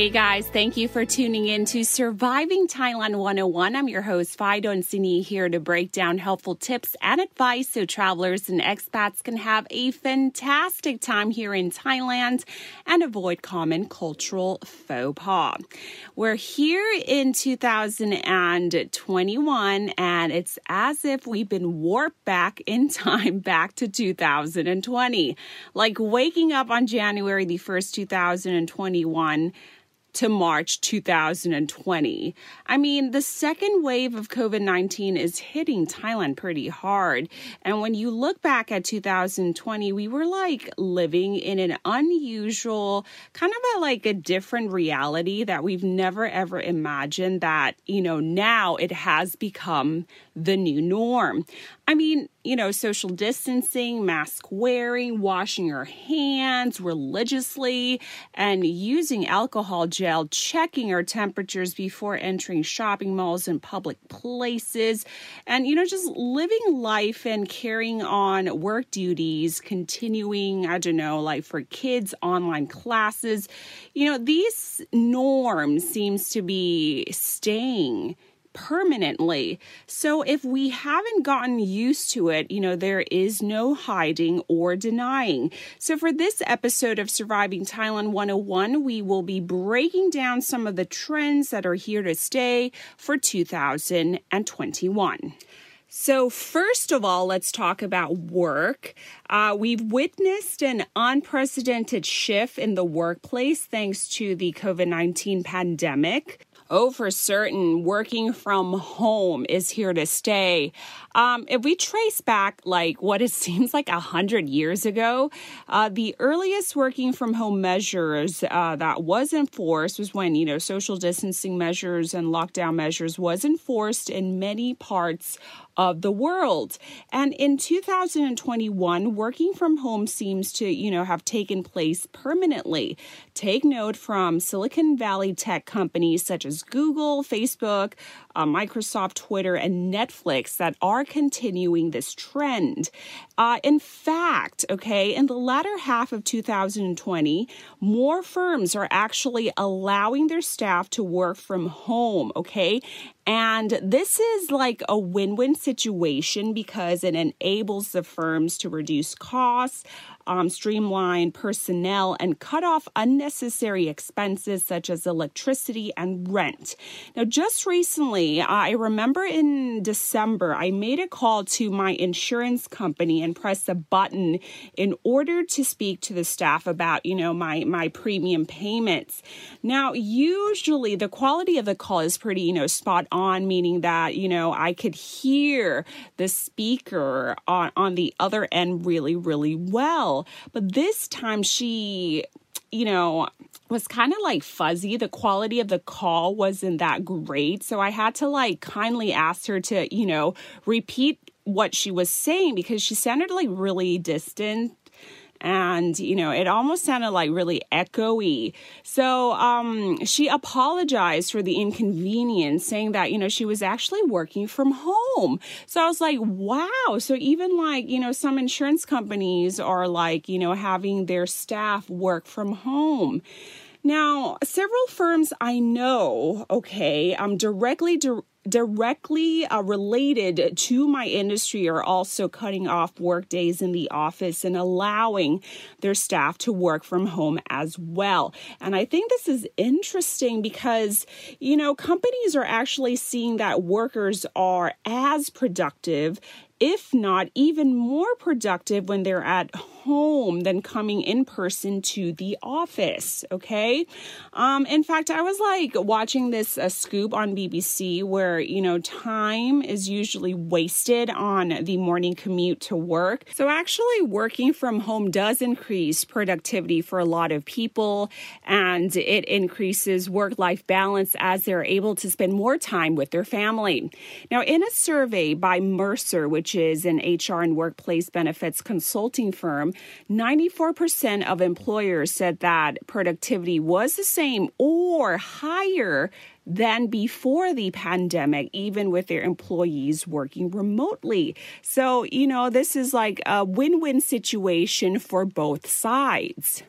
Hey guys, thank you for tuning in to Surviving Thailand 101. I'm your host, Fidon Sini, here to break down helpful tips and advice so travelers and expats can have a fantastic time here in Thailand and avoid common cultural faux pas. We're here in 2021, and it's as if we've been warped back in time back to 2020. Like waking up on January the 1st, 2021 to March 2020. I mean, the second wave of COVID 19 is hitting Thailand pretty hard. And when you look back at 2020, we were like living in an unusual, kind of a, like a different reality that we've never ever imagined that, you know, now it has become the new norm. I mean, you know, social distancing, mask wearing, washing your hands religiously, and using alcohol gel, checking our temperatures before entering shopping malls and public places, and, you know, just living life and carrying on work duties, continuing, I don't know, like for kids, online classes. You know, these norms seems to be staying permanently. So if we haven't gotten used to it, you know, there is no hiding or denying. So for this episode of Surviving Thailand 101, we will be breaking down some of the trends that are here to stay for 2021. So, first of all, let's talk about work. Uh, we've witnessed an unprecedented shift in the workplace thanks to the COVID 19 pandemic oh, for certain, working from home is here to stay. Um, if we trace back like what it seems like a hundred years ago, uh, the earliest working from home measures uh, that was enforced was when you know social distancing measures and lockdown measures was enforced in many parts of the world. And in 2021, working from home seems to, you know, have taken place permanently. Take note from Silicon Valley tech companies such as Google, Facebook, uh, Microsoft, Twitter, and Netflix that are continuing this trend. Uh, in fact, okay, in the latter half of 2020, more firms are actually allowing their staff to work from home, okay? And this is like a win win situation because it enables the firms to reduce costs, um, streamline personnel, and cut off unnecessary expenses such as electricity and rent. Now, just recently, I remember in December, I made a call to my insurance company and pressed a button in order to speak to the staff about, you know, my, my premium payments. Now, usually the quality of the call is pretty, you know, spot on, meaning that, you know, I could hear the speaker on, on the other end really, really well well. But this time she, you know, was kind of like fuzzy. The quality of the call wasn't that great. So I had to like kindly ask her to, you know, repeat what she was saying because she sounded like really distant and you know it almost sounded like really echoey. So um, she apologized for the inconvenience saying that you know she was actually working from home. So i was like wow. So even like you know some insurance companies are like you know having their staff work from home. Now, several firms I know, okay, um, directly di- directly uh, related to my industry are also cutting off work days in the office and allowing their staff to work from home as well. And I think this is interesting because, you know, companies are actually seeing that workers are as productive if not even more productive when they're at home than coming in person to the office. Okay. Um, in fact, I was like watching this uh, scoop on BBC where, you know, time is usually wasted on the morning commute to work. So actually, working from home does increase productivity for a lot of people and it increases work life balance as they're able to spend more time with their family. Now, in a survey by Mercer, which is an HR and workplace benefits consulting firm, 94% of employers said that productivity was the same or higher than before the pandemic, even with their employees working remotely. So, you know, this is like a win win situation for both sides.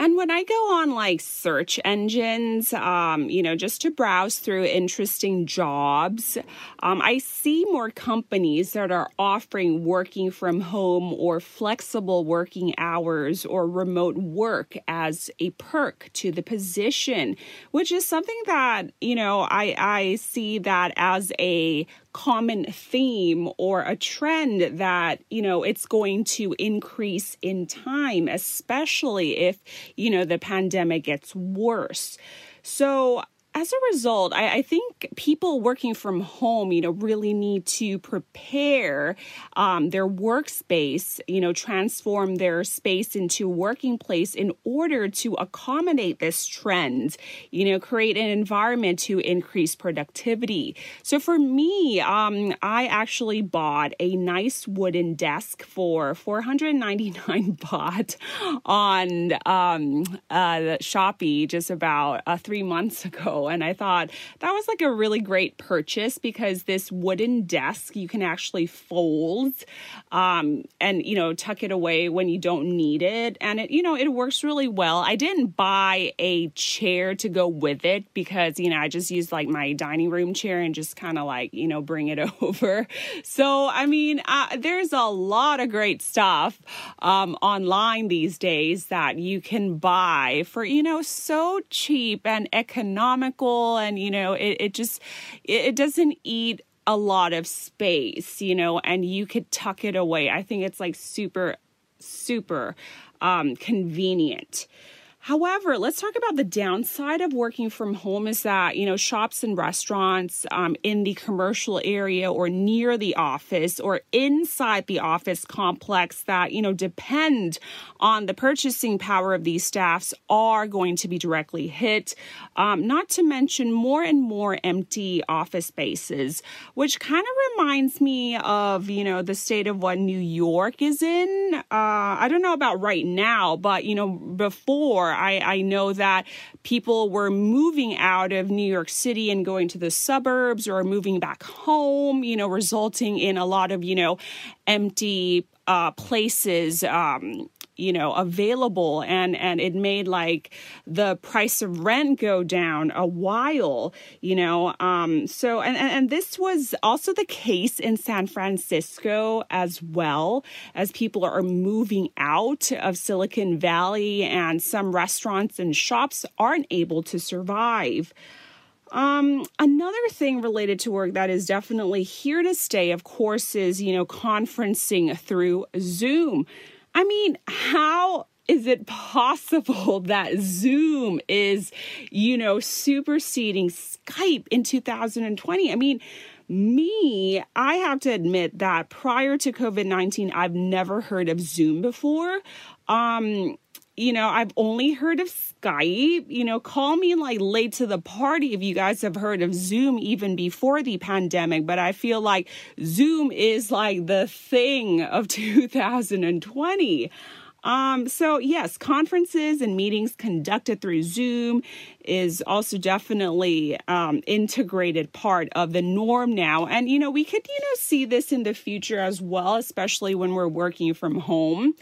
And when I go on like search engines, um, you know, just to browse through interesting jobs, um, I see more companies that are offering working from home or flexible working hours or remote work as a perk to the position, which is something that, you know, I, I see that as a common theme or a trend that, you know, it's going to increase in time, especially if, you know, the pandemic gets worse. So as a result, I, I, think people working from home, you know, really need to prepare um, their workspace, you know, transform their space into a working place in order to accommodate this trend, you know, create an environment to increase productivity. So for me, um, I actually bought a nice wooden desk for 499 baht on um, uh, Shopee just about uh, three months ago. And I thought that was like a really great purchase because this wooden desk you can actually fold um, and, you know, tuck it away when you don't need it. And it, you know, it works really well. I didn't buy a chair to go with it because, you know, I just used like my dining room chair and just kind of like, you know, bring it over. So, I mean, uh, there's a lot of great stuff um, online these days that you can buy for, you know, so cheap and economical and you know it, it just it, it doesn't eat a lot of space you know and you could tuck it away. I think it's like super super um, convenient However, let's talk about the downside of working from home is that, you know, shops and restaurants um, in the commercial area or near the office or inside the office complex that, you know, depend on the purchasing power of these staffs are going to be directly hit. Um, not to mention more and more empty office spaces, which kind of reminds me of, you know, the state of what New York is in. Uh, I don't know about right now, but, you know, before I, I know that people were moving out of New York City and going to the suburbs or moving back home, you know, resulting in a lot of, you know, empty uh, places um, you know available and and it made like the price of rent go down a while you know um so and and this was also the case in San Francisco as well as people are moving out of Silicon Valley and some restaurants and shops aren't able to survive um, another thing related to work that is definitely here to stay, of course, is, you know, conferencing through Zoom. I mean, how is it possible that Zoom is, you know, superseding Skype in 2020? I mean, me, I have to admit that prior to COVID 19, I've never heard of Zoom before. Um, you know, I've only heard of Skype. You know, call me like late to the party if you guys have heard of Zoom even before the pandemic, but I feel like Zoom is like the thing of 2020. Um, so yes, conferences and meetings conducted through Zoom is also definitely um, integrated part of the norm now. And you know, we could you know see this in the future as well, especially when we're working from home.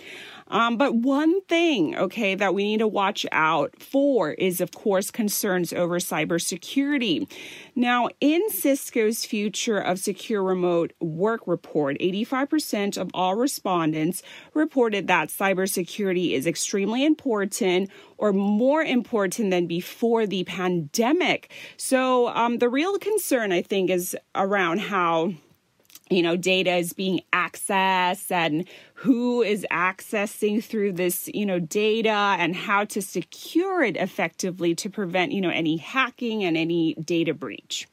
Um, but one thing, okay, that we need to watch out for is, of course, concerns over cybersecurity. Now, in Cisco's Future of Secure Remote Work report, 85% of all respondents reported that cybersecurity is extremely important or more important than before the pandemic. So, um, the real concern, I think, is around how you know data is being accessed and who is accessing through this you know data and how to secure it effectively to prevent you know any hacking and any data breach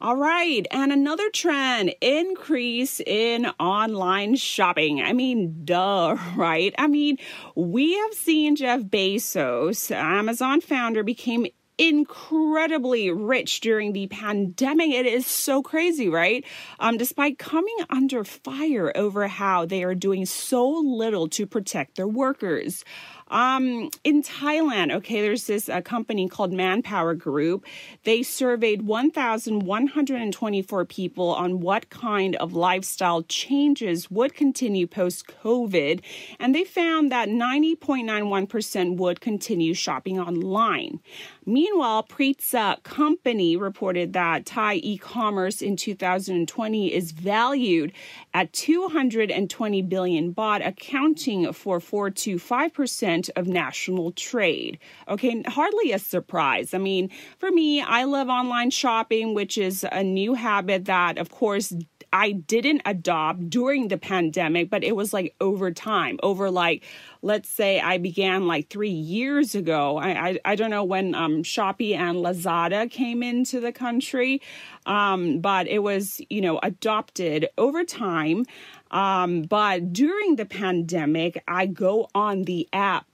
all right. And another trend increase in online shopping. I mean, duh, right? I mean, we have seen Jeff Bezos, Amazon founder, became incredibly rich during the pandemic. It is so crazy, right? Um, despite coming under fire over how they are doing so little to protect their workers. Um, in Thailand, okay, there's this a company called Manpower Group. They surveyed 1,124 people on what kind of lifestyle changes would continue post COVID, and they found that 90.91% would continue shopping online. Meanwhile, Priceza Company reported that Thai e-commerce in 2020 is valued at 220 billion baht, accounting for 4 to 5 percent of national trade. Okay, hardly a surprise. I mean, for me, I love online shopping, which is a new habit that, of course, I didn't adopt during the pandemic, but it was like over time, over like, let's say I began like three years ago. I, I, I don't know when um, Shopee and Lazada came into the country, um, but it was, you know, adopted over time. Um, but during the pandemic, I go on the app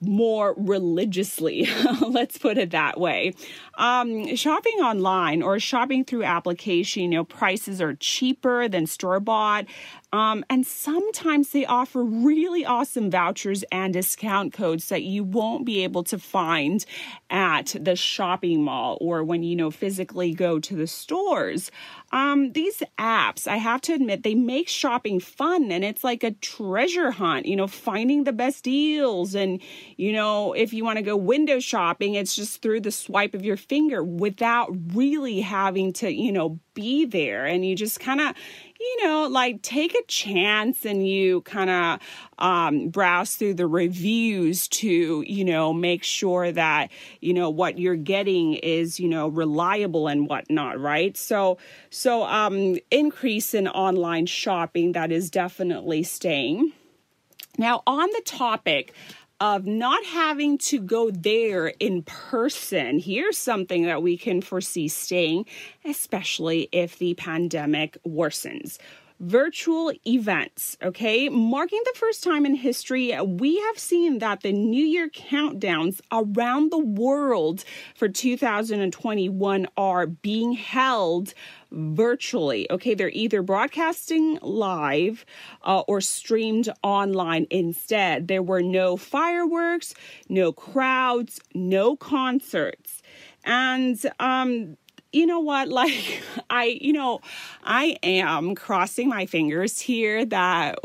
more religiously. Let's put it that way. Um, shopping online or shopping through application, you know, prices are cheaper than store bought. Um, and sometimes they offer really awesome vouchers and discount codes that you won't be able to find at the shopping mall or when you know physically go to the stores. Um, these apps, I have to admit, they make shopping fun and it's like a treasure hunt, you know, finding the best deals. And, you know, if you want to go window shopping, it's just through the swipe of your finger without really having to, you know, be there. And you just kind of, you know, like take a chance and you kind of um, browse through the reviews to, you know, make sure that, you know, what you're getting is, you know, reliable and whatnot, right? So, so um, increase in online shopping that is definitely staying. Now, on the topic of not having to go there in person, here's something that we can foresee staying, especially if the pandemic worsens virtual events. Okay, marking the first time in history, we have seen that the New Year countdowns around the world for 2021 are being held virtually. Okay, they're either broadcasting live uh, or streamed online instead. There were no fireworks, no crowds, no concerts. And um, you know what? Like, I, you know, I am crossing my fingers here that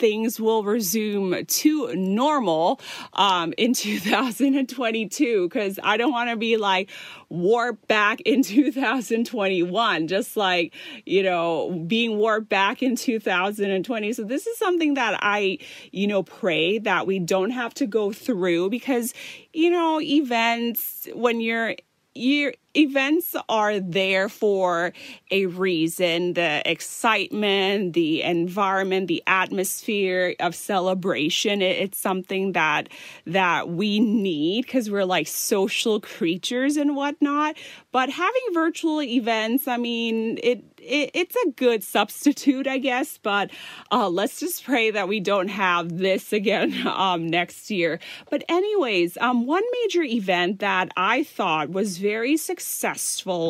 things will resume to normal um, in 2022 because I don't want to be like warped back in 2021, just like, you know, being warped back in 2020. So, this is something that I, you know, pray that we don't have to go through because, you know, events, when you're your events are there for a reason the excitement the environment the atmosphere of celebration it's something that that we need because we're like social creatures and whatnot but having virtual events i mean it it, it's a good substitute, I guess. But uh, let's just pray that we don't have this again um, next year. But, anyways, um, one major event that I thought was very successful,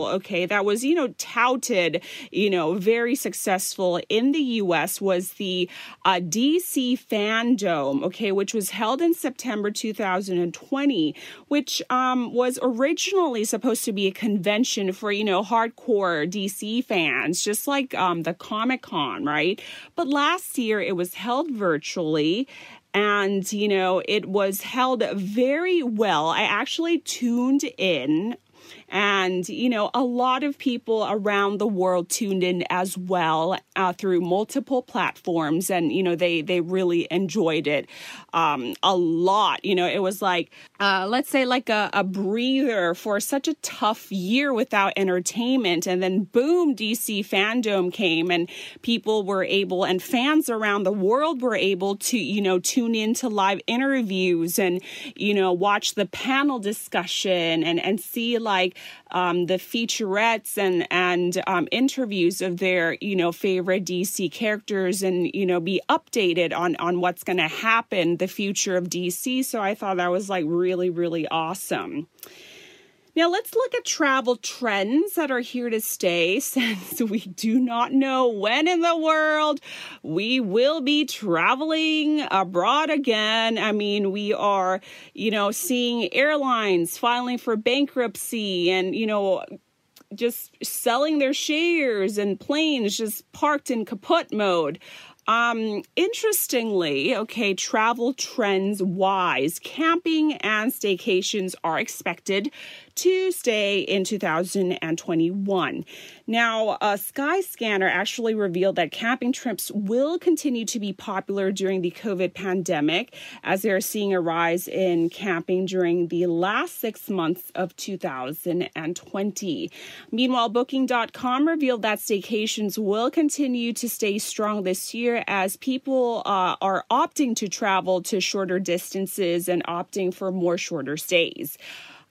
okay, that was, you know, touted, you know, very successful in the US was the uh, DC FanDome, okay, which was held in September 2020, which um, was originally supposed to be a convention for, you know, hardcore DC fans fans, just like um, the Comic Con, right? But last year it was held virtually and you know it was held very well i actually tuned in And, you know, a lot of people around the world tuned in as well uh, through multiple platforms. And, you know, they, they really enjoyed it um, a lot. You know, it was like, uh, let's say, like a, a breather for such a tough year without entertainment. And then, boom, DC FanDome came and people were able, and fans around the world were able to, you know, tune into live interviews and, you know, watch the panel discussion and, and see like um, the featurettes and, and um, interviews of their, you know, favorite DC characters and, you know, be updated on, on what's going to happen, the future of DC. So I thought that was like really, really awesome. Now, let's look at travel trends that are here to stay since we do not know when in the world we will be traveling abroad again. I mean, we are, you know, seeing airlines filing for bankruptcy and, you know, just selling their shares and planes just parked in kaput mode. Um, interestingly, okay, travel trends wise, camping and staycations are expected to stay in 2021. Now, a Skyscanner actually revealed that camping trips will continue to be popular during the COVID pandemic as they're seeing a rise in camping during the last six months of 2020. Meanwhile, Booking.com revealed that staycations will continue to stay strong this year as people uh, are opting to travel to shorter distances and opting for more shorter stays.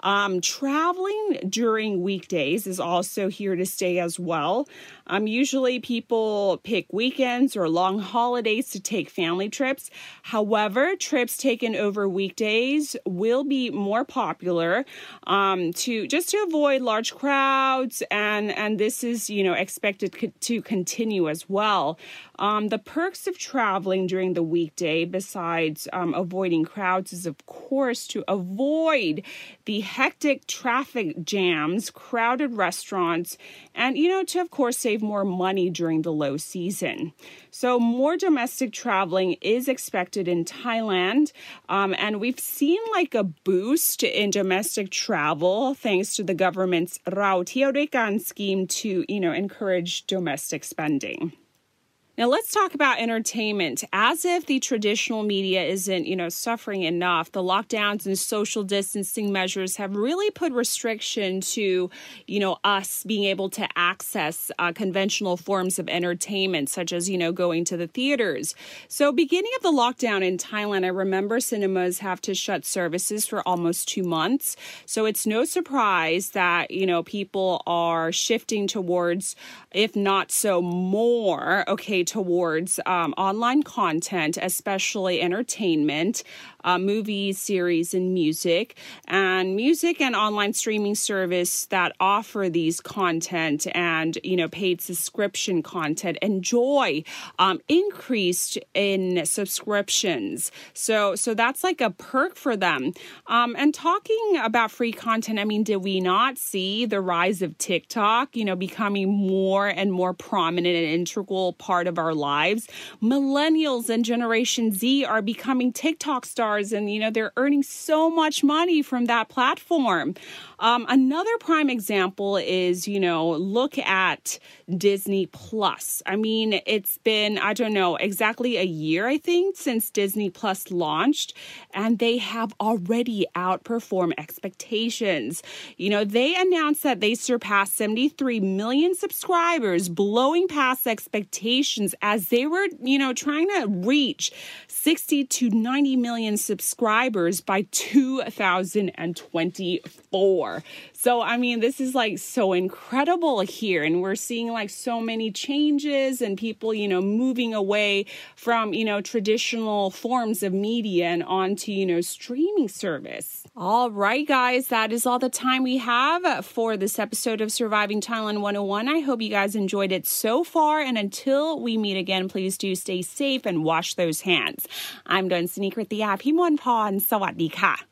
Um, traveling during weekdays is also here to stay as well. Um, usually people pick weekends or long holidays to take family trips. However, trips taken over weekdays will be more popular um, to just to avoid large crowds, and and this is you know expected co- to continue as well. Um, the perks of traveling during the weekday, besides um, avoiding crowds, is of course to avoid the hectic traffic jams, crowded restaurants, and you know to of course save more money during the low season. So more domestic traveling is expected in Thailand, um, and we've seen like a boost in domestic travel thanks to the government's Rao Tiu scheme to you know encourage domestic spending. Now let's talk about entertainment. As if the traditional media isn't, you know, suffering enough, the lockdowns and social distancing measures have really put restriction to, you know, us being able to access uh, conventional forms of entertainment, such as, you know, going to the theaters. So, beginning of the lockdown in Thailand, I remember cinemas have to shut services for almost two months. So it's no surprise that, you know, people are shifting towards, if not so more, okay towards um, online content, especially entertainment, uh, movies, series, and music, and music and online streaming service that offer these content and you know paid subscription content enjoy um, increased in subscriptions. So so that's like a perk for them. Um, and talking about free content, I mean, did we not see the rise of TikTok? You know, becoming more and more prominent and integral part of our lives. Millennials and Generation Z are becoming TikTok stars stars and you know they're earning so much money from that platform. Um, another prime example is you know look at disney plus. I mean it's been i don't know exactly a year i think since disney plus launched and they have already outperformed expectations. You know they announced that they surpassed 73 million subscribers blowing past expectations as they were you know trying to reach 60 to 90 million subscribers by 2024. So, I mean, this is like so incredible here. And we're seeing like so many changes and people, you know, moving away from, you know, traditional forms of media and onto, you know, streaming service. All right, guys, that is all the time we have for this episode of Surviving Thailand 101. I hope you guys enjoyed it so far. And until we meet again, please do stay safe and wash those hands. I'm Done Sneaker ติยาพิมลพรสวัสดีค่ะ